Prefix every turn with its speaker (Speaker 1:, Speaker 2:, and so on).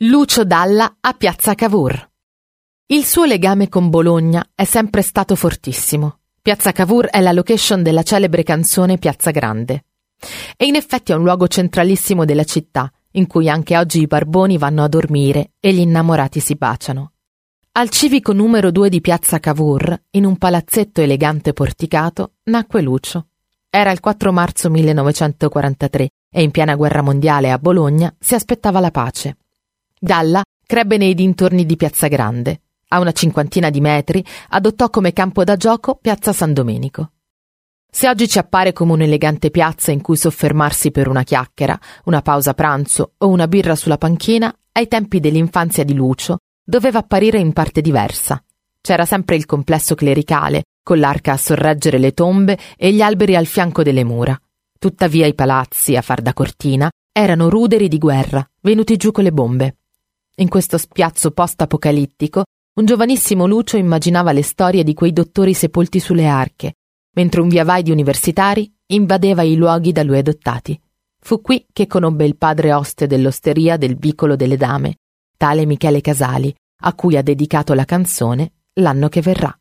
Speaker 1: Lucio Dalla a Piazza Cavour. Il suo legame con Bologna è sempre stato fortissimo. Piazza Cavour è la location della celebre canzone Piazza Grande. E in effetti è un luogo centralissimo della città, in cui anche oggi i barboni vanno a dormire e gli innamorati si baciano. Al civico numero 2 di Piazza Cavour, in un palazzetto elegante porticato, nacque Lucio. Era il 4 marzo 1943 e in piena guerra mondiale a Bologna si aspettava la pace. Dalla crebbe nei dintorni di Piazza Grande. A una cinquantina di metri adottò come campo da gioco Piazza San Domenico. Se oggi ci appare come un'elegante piazza in cui soffermarsi per una chiacchiera, una pausa pranzo o una birra sulla panchina, ai tempi dell'infanzia di Lucio doveva apparire in parte diversa. C'era sempre il complesso clericale, con l'arca a sorreggere le tombe e gli alberi al fianco delle mura. Tuttavia i palazzi, a far da cortina, erano ruderi di guerra, venuti giù con le bombe. In questo spiazzo post-apocalittico, un giovanissimo Lucio immaginava le storie di quei dottori sepolti sulle arche, mentre un via vai di universitari invadeva i luoghi da lui adottati. Fu qui che conobbe il padre oste dell'osteria del Vicolo delle Dame, tale Michele Casali, a cui ha dedicato la canzone L'anno che verrà.